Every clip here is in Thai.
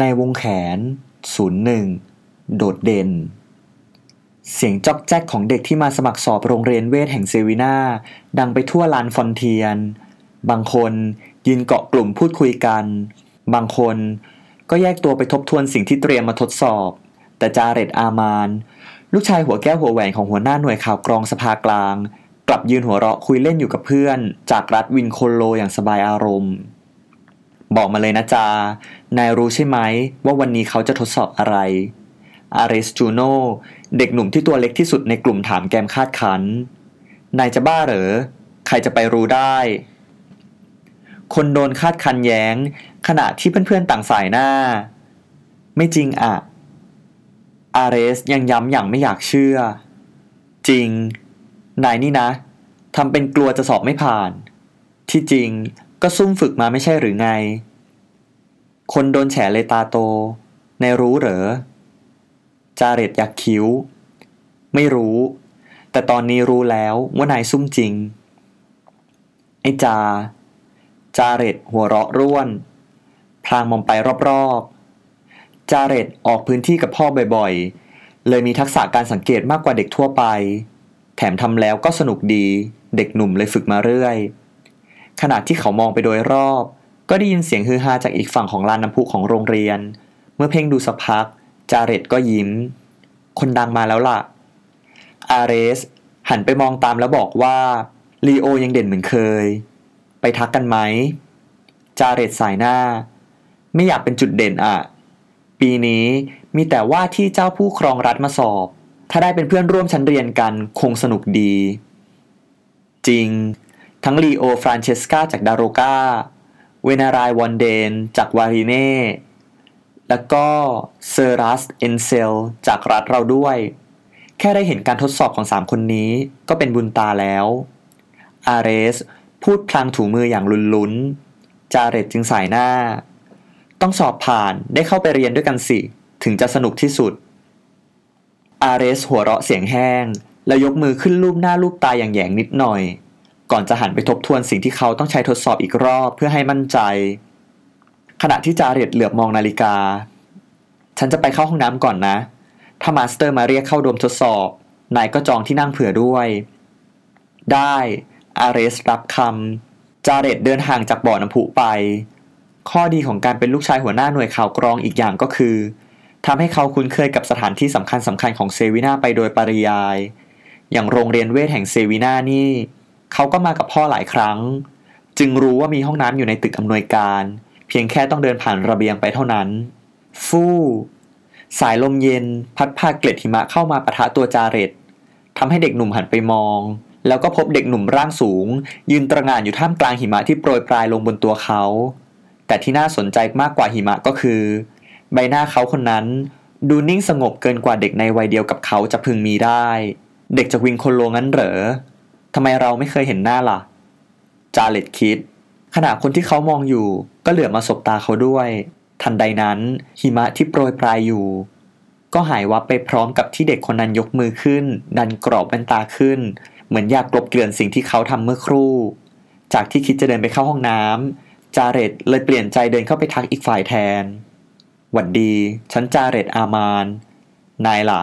ในวงแขน 01 โดดเด่น เสียงจ้อกแจ้กของเด็กที่มาสมัครสอบโรงเรียนเวทแห่งเซวินาดังไปทั่วลานฟอนเทียน บางคนยืนเกาะกลุ่มพูดคุยกัน บางคนก็แยกตัวไปทบทวนสิ่งที่เตรียมมาทดสอบ แต่จาเรตอามาน ลูกชายหัวแก้วหัวแหวนของหัวหน้าหน่วยข่าวกรองสภากลาง กลับยืนหัวเราะคุยเล่นอยู่กับเพื่อน จากรัฐวินโคโลอย่างสบายอารมณ์ บอกมาเลยนะจา นายรู้ใช่ไหมว่าวันนี้เขาจะทดสอบอะไรอาริสจูโนเด็กหนุ่มที่ตัวเล็กที่สุดในกลุ่มถามแกมคาดคัน นายจะบ้าเหรอ ใครจะไปรู้ได้ คนโดนคาดคันแย้ง ขณะที่เพื่อนๆต่างสายหน้า ไม่จริงอะอาเรสยังย้ำอย่างไม่อยากเชื่อ จริง นายนี่นะทำเป็นกลัวจะสอบไม่ผ่าน ที่จริง ก็ซุ่มฝึกมาไม่ใช่หรือไง คนโดนแฉเลยตาโต ในรู้เหรอ จาเรตยักคิ้ว ไม่รู้ แต่ตอนนี้รู้แล้วว่านายซุ่มจริง ไอ้จา จาเรตหัวเราะร่วน พลางมองไปรอบๆ จาเรตออกพื้นที่กับพ่อบ่อยๆ เลยมีทักษะการสังเกตมากกว่าเด็กทั่วไป แถมทำแล้วก็สนุกดี เด็กหนุ่มเลยฝึกมาเรื่อย ขณะที่เขามองไปโดยรอบ ก็ได้ยินเสียงฮือฮาจากอีกฝั่งของลานน้ำพุของโรงเรียน เมื่อเพ่งดูสักพัก จาเรตก็ยิ้ม คนดังมาแล้วล่ะ อาเรส หันไปมองตามแล้วบอกว่าลีโอยังเด่นเหมือนเคย ไปทักกันไหม จาเรตสายหน้า ไม่อยากเป็นจุดเด่นอะปีนี้มีแต่ว่าที่เจ้าผู้ครองรัฐมาสอบ ถ้าได้เป็นเพื่อนร่วมชั้นเรียนกันคงสนุกดี จริง ทั้งลีโอฟรานเชสกาจากดาโรกาเวนารายวันเดน จากวาริเน่ แล้วก็เซอรัส เอนเซล จากรัฐเราด้วย แค่ได้เห็นการทดสอบของสามคนนี้ก็เป็นบุญตาแล้ว อาเรส พูดพลางถูมืออย่างลุนลุนจาเรตจึงส่ายหน้า ต้องสอบผ่านได้เข้าไปเรียนด้วยกันสิ ถึงจะสนุกที่สุด อาเรสหัวเราะเสียงแห้ง แล้วยกมือขึ้นลูบหน้าลูบตาอย่างแหยงนิดหน่อย ก่อนจะหันไปทบทวนสิ่งที่เขาต้องใช้ทดสอบอีกรอบเพื่อให้มั่นใจ ขณะที่จาเรตเหลือบมองนาฬิกา ฉันจะไปเข้าห้องน้ำก่อนนะ ถ้า master มาเรียกเข้าโดมทดสอบ นายก็จองที่นั่งเผื่อด้วย ได้อาเรสรับคำจาเรตเดินห่างจากบ่อน้ำพุไป ข้อดีของการเป็นลูกชายหัวหน้าหน่วยข่าวกรองอีกอย่างก็คือทำให้เขาคุ้นเคยกับสถานที่สำคัญสำคัญของเซวินาไปโดยปริยาย อย่างโรงเรียนเวทแห่งเซวินานี่ เขาก็มากับพ่อหลายครั้ง จึงรู้ว่ามีห้องน้ำอยู่ในตึกอำนวยการ เพียงแค่ต้องเดินผ่านระเบียงไปเท่านั้น ฟู่ สายลมเย็น พัดพาเกล็ดหิมะเข้ามาปะทะตัวจาเรตทำให้เด็กหนุ่มหันไปมอง แล้วก็พบเด็กหนุ่มร่างสูง ยืนตระหง่านอยู่ท่ามกลางหิมะที่โปรยปลายลงบนตัวเขา แต่ที่น่าสนใจมากกว่าหิมะก็คือ ใบหน้าเขาคนนั้นดูนิ่งสงบเกินกว่าเด็กในวัยเดียวกับเขาจะพึงมีได้ เด็กจากวิงโคโลงั้นเหรอ ทำไมเราไม่เคยเห็นหน้าล่ะ จาเลตคิด ขณะคนที่เขามองอยู่ก็เหลือมาสบตาเขาด้วย ทันใดนั้นหิมะที่โปรยปลายอยู่ ก็หายวับไปพร้อมกับที่เด็กคนนั้นยกมือขึ้น ดันกรอบแว่นตาขึ้น เหมือนอยากกลบเกลื่อนสิ่งที่เขาทำเมื่อครู่ จากที่คิดจะเดินไปเข้าห้องน้ำจาเรตเลยเปลี่ยนใจเดินเข้าไปทักอีกฝ่ายแทนหวัดดีฉันจาเรตอามาน นายล่ะ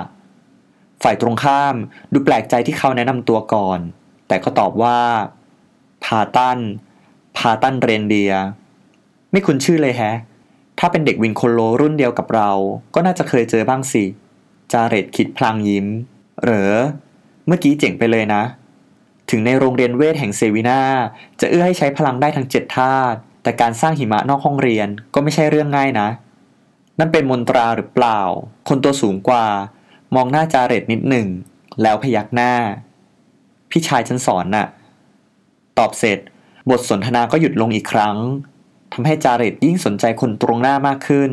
ฝ่ายตรงข้ามดูแปลกใจที่เขาแนะนำตัวก่อน แต่ก็ตอบว่าพาตันพาตันเรนเดีย ไม่คุ้นชื่อเลยแฮะ ถ้าเป็นเด็กวินโคโลรุ่นเดียวกับเรา ก็น่าจะเคยเจอบ้างสิ จาเรตคิดพลางยิ้ม เหรอ เมื่อกี้เจ๋งไปเลยนะ ถึงในโรงเรียนเวทแห่งเซวินาจะเอื้อให้ใช้พลังได้ทั้งเจ็ดธาตุ แต่การสร้างหิมะนอกห้องเรียนก็ไม่ใช่เรื่องง่ายนะ นั่นเป็นมนตราหรือเปล่า คนตัวสูงกว่า มองหน้าจาเรตนิดหนึ่ง แล้วพยักหน้า พี่ชายฉันสอนน่ะ ตอบเสร็จ บทสนทนาก็หยุดลงอีกครั้งทำให้จาเรตยิ่งสนใจคนตรงหน้ามากขึ้น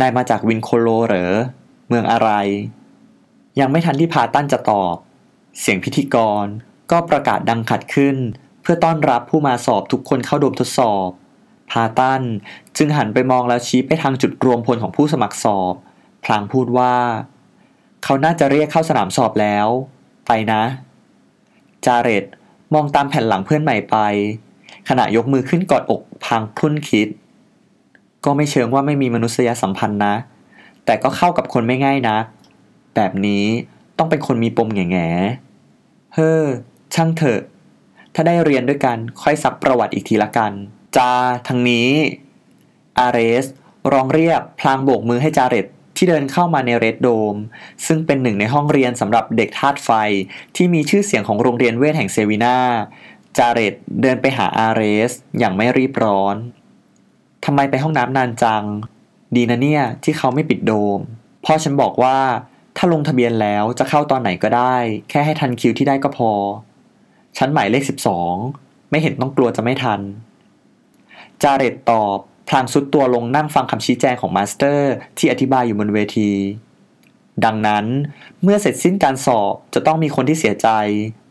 นายมาจากวินโคโลเหรอ เมืองอะไร ยังไม่ทันที่พาตั้นจะตอบ เสียงพิธีกรก็ประกาศดังขัดขึ้น เพื่อต้อนรับผู้มาสอบทุกคนเข้าดมทดสอบ พาตันจึงหันไปมองแล้วชี้ไปทางจุดรวมพลของผู้สมัครสอบ พลางพูดว่า เขาน่าจะเรียกเข้าสนามสอบแล้ว ไปนะ จาเรตมองตามแผ่นหลังเพื่อนใหม่ไป ขณะยกมือขึ้นกอดอกพางคลุ่นคิด ก็ไม่เชิงว่าไม่มีมนุษยสัมพันธ์นะ แต่ก็เข้ากับคนไม่ง่ายนะ แบบนี้ต้องเป็นคนมีปมแง่แง่เฮ้อช่างเถอะ ถ้าได้เรียนด้วยกันค่อยซักประวัติอีกทีละกัน จาทางนี้ อาเรส ร้องเรียกพลางโบกมือให้จาเรต ที่เดินเข้ามาในเรดโดม ซึ่งเป็นหนึ่งในห้องเรียนสำหรับเด็กธาตุไฟที่มีชื่อเสียงของโรงเรียนเวทแห่งเซวินาจาเรตเดินไปหาอาเรส อย่างไม่รีบร้อนทำไมไปห้องน้ำนานจัง ดีนะเนี่ยที่เขาไม่ปิดโดมพ่อฉันบอกว่าถ้าลงทะเบียนแล้วจะเข้าตอนไหนก็ได้ แค่ให้ทันคิวที่ได้ก็พอ ฉันหมายเลขสิบสองไม่เห็นต้องกลัวจะไม่ทัน จาเรตตอบ พลางทรุดตัวลงนั่งฟังคำชี้แจงของมาสเตอร์ ที่อธิบายอยู่บนเวที ดังนั้นเมื่อเสร็จสิ้นการสอบจะต้องมีคนที่เสียใจ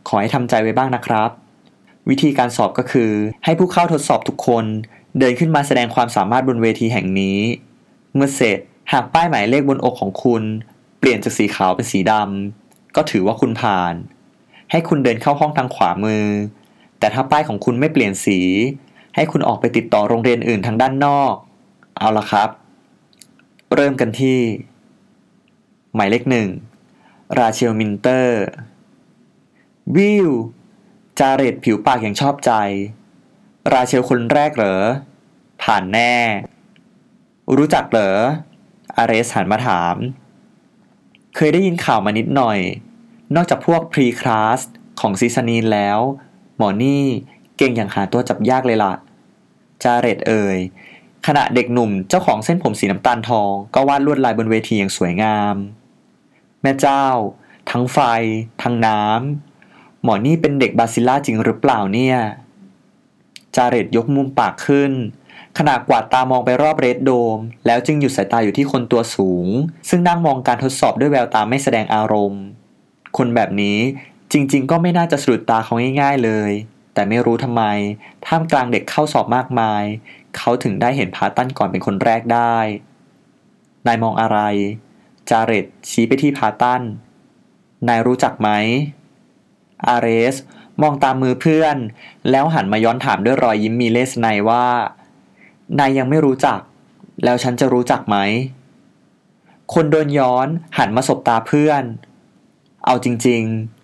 ขอให้ทำใจไว้บ้างนะครับ วิธีการสอบก็คือ ให้ผู้เข้าทดสอบทุกคน เดินขึ้นมาแสดงความสามารถบนเวทีแห่งนี้ เมื่อเสร็จหากป้ายหมายเลขบนอกของคุณ เปลี่ยนจากสีขาวเป็นสีดำก็ถือว่าคุณผ่าน ให้คุณเดินเข้าห้องทางขวามือ แต่ถ้าป้ายของคุณไม่เปลี่ยนสี ให้คุณออกไปติดต่อโรงเรียนอื่นทางด้านนอก เอาละครับ เริ่มกันที่ หมายเลขหนึ่ง ราเชลมินเตอร์ วิว จาเรตผิวปากอย่างชอบใจ ราเชลคนแรกเหรอ ผ่านแน่ รู้จักเหรอ อาเรสหันมาถาม เคยได้ยินข่าวมานิดหน่อย นอกจากพวกพรีคลาสของซีซานีนแล้ว หมอนี่ เก่งอย่างหาตัวจับยากเลยล่ะ จาเรตเอ่ยขณะเด็กหนุ่มเจ้าของเส้นผมสีน้ำตาลทอง ก็วาดลวดลายบนเวทีอย่างสวยงาม แม่เจ้า ทั้งไฟ ทั้งน้ำหมอนี่เป็นเด็กบาซิล่าจริงหรือเปล่าเนี่ย จาเรตยกมุมปากขึ้น ขณะกวาดตามองไปรอบเรดโดม แล้วจึงหยุดสายตาอยู่ที่คนตัวสูง ซึ่งนั่งมองการทดสอบด้วยแววตาไม่แสดงอารมณ์ คนแบบนี้จริง ๆ ก็ไม่น่าจะสะดุดตาเขาง่าย ๆเลย แต่ไม่รู้ทำไม ท่ามกลางเด็กเข้าสอบมากมาย เขาถึงได้เห็นพาตันก่อนเป็นคนแรกได้ นายมองอะไร จาเรตชี้ไปที่พาตัน นายรู้จักไหม อาเรส มองตามมือเพื่อน แล้วหันมาย้อนถามด้วยรอยยิ้มมีเลศนัยว่า นายยังไม่รู้จัก แล้วฉันจะรู้จักไหม คนโดนย้อนหันมาสบตาเพื่อน เอาจริง ๆ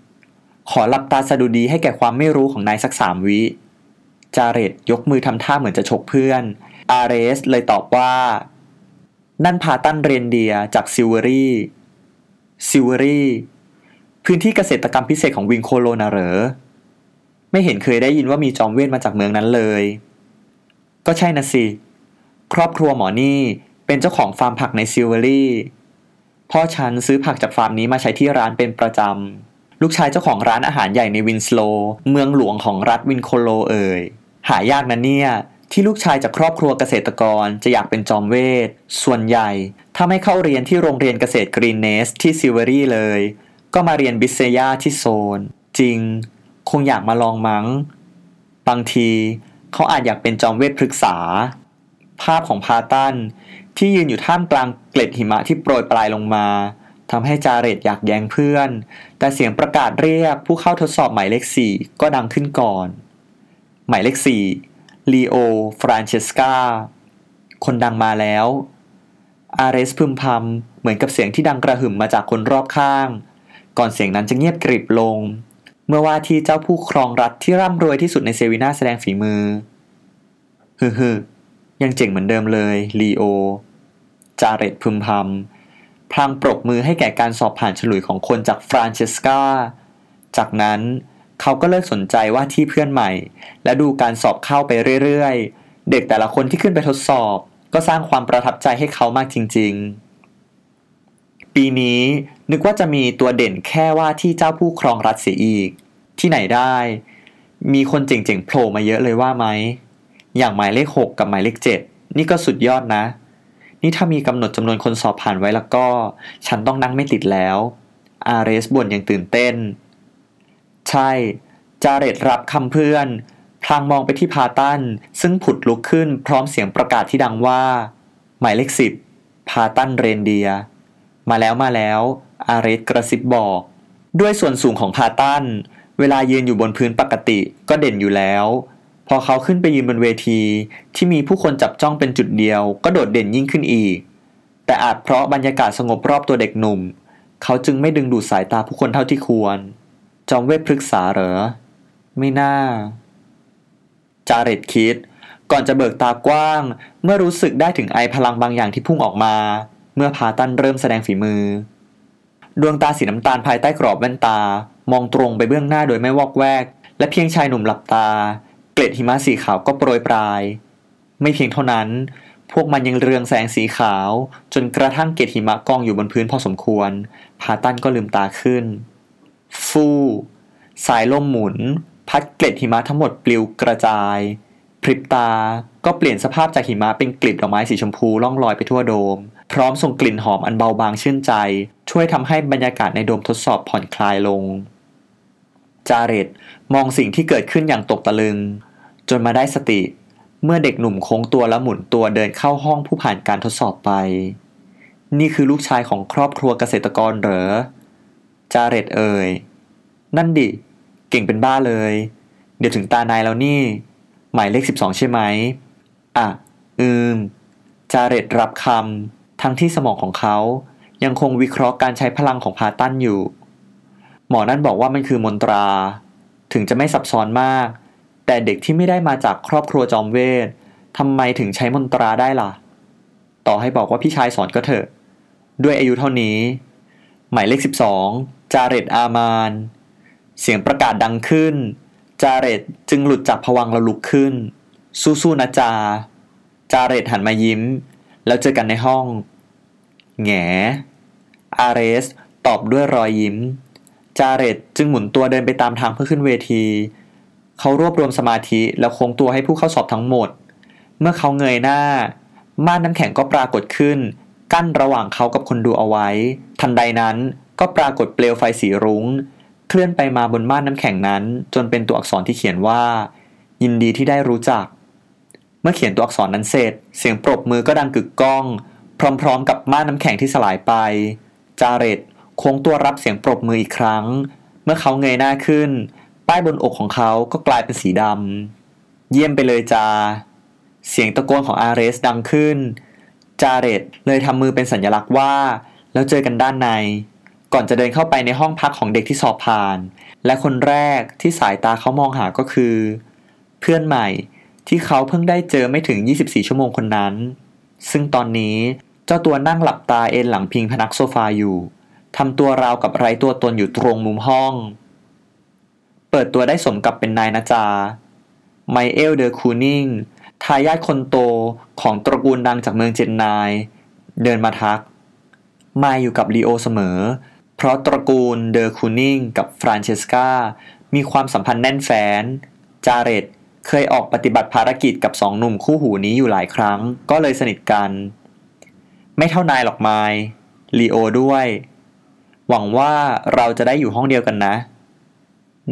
ขอหลับตาสดุดีให้แก่ความไม่รู้ของนายสักสามวิ จาเรตยกมือทำท่าเหมือนจะชกเพื่อน อาเรสเลยตอบว่า นั่นพาตันเรนเดียจากซิวเวอรี่ซิวเวอรี่พื้นที่เกษตรกรรมพิเศษของวินโคโลน่ะเหรอ ไม่เห็นเคยได้ยินว่ามีจอมเวทมาจากเมืองนั้นเลย ก็ใช่นะสิ ครอบครัวหมอนี่เป็นเจ้าของฟาร์มผักในซิวเวอรี่ พ่อฉันซื้อผักจากฟาร์มนี้มาใช้ที่ร้านเป็นประจำ ลูกชายเจ้าของร้านอาหารใหญ่ในวินสโลเมืองหลวงของรัฐวินโคโลเอ่ย หายากนะเนี่ย ที่ลูกชายจากครอบครัวเกษตรกรจะอยากเป็นจอมเวท ส่วนใหญ่ ถ้าไม่เข้าเรียนที่โรงเรียนเกษตรกรีนเนสที่ซิเวอรี่เลย ก็มาเรียนบิเซยาที่โซน จริง คงอยากมาลองมั้ง บางทีเขาอาจอยากเป็นจอมเวทพฤกษา ภาพของพาตันที่ยืนอยู่ท่ามกลางเกล็ดหิมะที่โปรยปรายลงมา ทำให้จาเรตอยากแย้งเพื่อน แต่เสียงประกาศเรียกผู้เข้าทดสอบหมายเลขสี่ก็ดังขึ้นก่อน หมายเลขสี่ลีโอ ฟรานเชสกา คนดังมาแล้ว อาเรสพึมพำเหมือนกับเสียงที่ดังกระหึ่มมาจากคนรอบข้าง ก่อนเสียงนั้นจะเงียบกริบลง เมื่อว่าที่เจ้าผู้ครองรัฐที่ร่ำรวยที่สุดในเซวินาแสดงฝีมือฮึฮึยังเจ๋งเหมือนเดิมเลยลีโอ จาเรตพึมพำ พลางปรบมือให้แก่การสอบผ่านฉลุยของคนจากฟรานเชสกา จากนั้นเขาก็เลิกสนใจว่าที่เพื่อนใหม่ และดูการสอบเข้าไปเรื่อยๆ เด็กแต่ละคนที่ขึ้นไปทดสอบ ก็สร้างความประทับใจให้เขามากจริง ๆ ปีนี้นึกว่าจะมีตัวเด่นแค่ว่าที่เจ้าผู้ครองรัฐเสียอีก ที่ไหนได้ มีคนเจ๋งๆโผล่มาเยอะเลยว่าไหม อย่างหมายเลขหกกับหมายเลขเจ็ดนี่ก็สุดยอดนะ นี่ถ้ามีกำหนดจำนวนคนสอบผ่านไว้แล้วก็ ฉันต้องนั่งไม่ติดแล้ว อาเรสบ่นอย่างตื่นเต้น ใช่ จาเรตรับคำเพื่อน พลางมองไปที่พาตัน ซึ่งผุดลุกขึ้นพร้อมเสียงประกาศที่ดังว่า หมายเลขสิบพาตันเรนเดีย มาแล้วมาแล้ว อาเรสกระซิบบอก ด้วยส่วนสูงของพาตัน เวลายืนอยู่บนพื้นปกติก็เด่นอยู่แล้ว พอเขาขึ้นไปยืนบนเวที ที่มีผู้คนจับจ้องเป็นจุดเดียว ก็โดดเด่นยิ่งขึ้นอีก แต่อาจเพราะบรรยากาศสงบรอบตัวเด็กหนุ่ม เขาจึงไม่ดึงดูดสายตาผู้คนเท่าที่ควร จอมเวทพฤกษาเหรอ ไม่น่า จาเรตคิด ก่อนจะเบิกตากว้าง เมื่อรู้สึกได้ถึงไอพลังบางอย่างที่พุ่งออกมา เมื่อพาตันเริ่มแสดงฝีมือ ดวงตาสีน้ำตาลภายใต้กรอบแว่นตา มองตรงไปเบื้องหน้าโดยไม่วอกแวก และเพียงชายหนุ่มหลับตา ล็ดหิมะสีขาวก็โปรยปลาย ไม่เพียงเท่านั้น พวกมันยังเรืองแสงสีขาว จนกระทั่งเกล็ดหิมะกองอยู่บนพื้นพอสมควร พาตันก็ลืมตาขึ้น ฟู่สายลมหมุน พัดเกล็ดหิมะทั้งหมดปลิวกระจายพริบตาก็เปลี่ยนสภาพจากหิมะเป็นกลีบดอกไม้สีชมพูล่องลอยไปทั่วโดม พร้อมส่งกลิ่นหอมอันเบาบางชื่นใจ ช่วยทำให้บรรยากาศในโดมทดสอบผ่อนคลายลง จาเรตมองสิ่งที่เกิดขึ้นอย่างตกตะลึง จนมาได้สติ เมื่อเด็กหนุ่มโค้งตัวและหมุนตัวเดินเข้าห้องผู้ผ่านการทดสอบไป นี่คือลูกชายของครอบครัวเกษตรกรเหรอ จาเรตเอ่ย นั่นดิ เก่งเป็นบ้าเลย เดี๋ยวถึงตานายแล้วนี่ หมายเลข12ใช่ไหม อะ อืม จาเรตรับคำทั้งที่สมองของเขายังคงวิเคราะห์การใช้พลังของพาตันอยู่ หมอนั่นบอกว่ามันคือมนตรา ถึงจะไม่ซับซ้อนมาก แต่เด็กที่ไม่ได้มาจากครอบครัวจอมเวททำไมถึงใช้มนตราได้ล่ะ ต่อให้บอกว่าพี่ชายสอนก็เถอะ ด้วยอายุเท่านี้ หมายเลข 12 จาเรตอามาน เสียงประกาศดังขึ้น จาเรตจึงหลุดจากผวังค์แล้วลุกขึ้น สู้ๆนะจา จาเรตหันมายิ้ม แล้วเจอกันในห้อง แงอาเรสตอบด้วยรอยยิ้ม จาเรตจึงหมุนตัวเดินไปตามทางเพื่อขึ้นเวที เขารวบรวมสมาธิแล้วโค้งตัวให้ผู้เข้าสอบทั้งหมด เมื่อเขาเงยหน้า ม่านน้ำแข็งก็ปรากฏขึ้น กั้นระหว่างเขากับคนดูเอาไว้ ทันใดนั้นก็ปรากฏเปลวไฟสีรุง้ง เคลื่อนไปมาบนม่านน้ำแข็งนั้น จนเป็นตัวอักษรที่เขียนว่า ยินดีที่ได้รู้จัก เมื่อเขียนตัวอักษรนั้นเสร็จ เสียงปรบมือก็ดังกึกก้อง พร้อมๆ กับม่านน้ำแข็งที่สลายไป จาเรตโค้งตัวรับเสียงปรบมืออีกครั้ง เมื่อเขาเงยหน้าขึ้น ป้ายบนอกของเขาก็กลายเป็นสีดำ เยี่ยมไปเลยจา เสียงตะโกนของอาเรสดังขึ้น จาเรตเลยทำมือเป็นสัญลักษณ์ว่า แล้วเจอกันด้านใน ก่อนจะเดินเข้าไปในห้องพักของเด็กที่สอบผ่าน และคนแรกที่สายตาเขามองหาก็คือ เพื่อนใหม่ที่เขาเพิ่งได้เจอไม่ถึง 24 ชั่วโมงคนนั้น ซึ่งตอนนี้เจ้าตัวนั่งหลับตาเอนหลังพิงพนักโซฟาอยู่ทำตัวราวกับไร้ตัวตนอยู่ตรงมุมห้อง เปิดตัวได้สมกับเป็นนายนาจาไมเอลเดอคูนิงทายาทคนโตของตระกูลดังจากเมืองเจนนาย เดินมาทัก มาอยู่กับลีโอเสมอ เพราะตระกูลเดอคูนิงกับฟรานเชสกามีความสัมพันธ์แน่นแฟ้น จาเรตเคยออกปฏิบัติภารกิจกับสองหนุ่มคู่หูนี้อยู่หลายครั้ง ก็เลยสนิทกัน ไม่เท่านายหรอกไมล์ลีโอด้วย หวังว่าเราจะได้อยู่ห้องเดียวกันนะ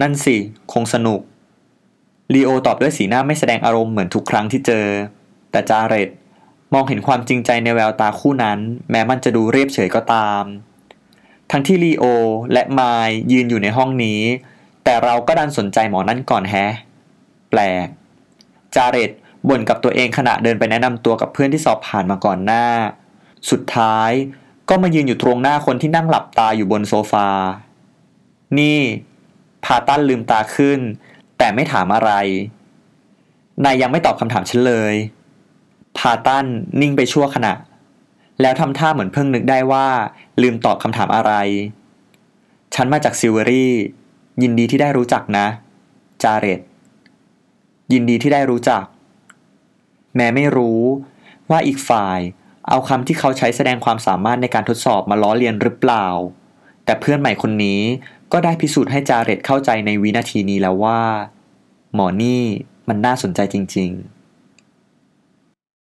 นั่นสิ คงสนุก ลีโอตอบด้วยสีหน้าไม่แสดงอารมณ์เหมือนทุกครั้งที่เจอ แต่จาเรตมองเห็นความจริงใจในแววตาคู่นั้น แม้มันจะดูเรียบเฉยก็ตาม ทั้งที่ลีโอและไมล์ยืนอยู่ในห้องนี้ แต่เราก็ดันสนใจหมอนั่นก่อนแฮะ แปลก จาเรตบ่นกับตัวเองขณะเดินไปแนะนำตัวกับเพื่อนที่สอบผ่านมาก่อนหน้า สุดท้ายก็มายืนอยู่ตรงหน้าคนที่นั่งหลับตาอยู่บนโซฟา นี่ พาตันลืมตาขึ้น แต่ไม่ถามอะไร นายยังไม่ตอบคำถามฉันเลย พาตันนิ่งไปชั่วขณะ แล้วทำท่าเหมือนเพิ่งนึกได้ว่า ลืมตอบคำถามอะไร ฉันมาจากซิลเวอรี่ ยินดีที่ได้รู้จักนะ จาเรตยินดีที่ได้รู้จัก แม้ไม่รู้ว่าอีกฝ่ายเอาคำที่เขาใช้แสดงความสามารถในการทดสอบมาล้อเลียนหรือเปล่า แต่เพื่อนใหม่คนนี้ ก็ได้พิสูจน์ให้จาเรตเข้าใจในวินาทีนี้แล้วว่า หมอนี่มันน่าสนใจจริง ๆ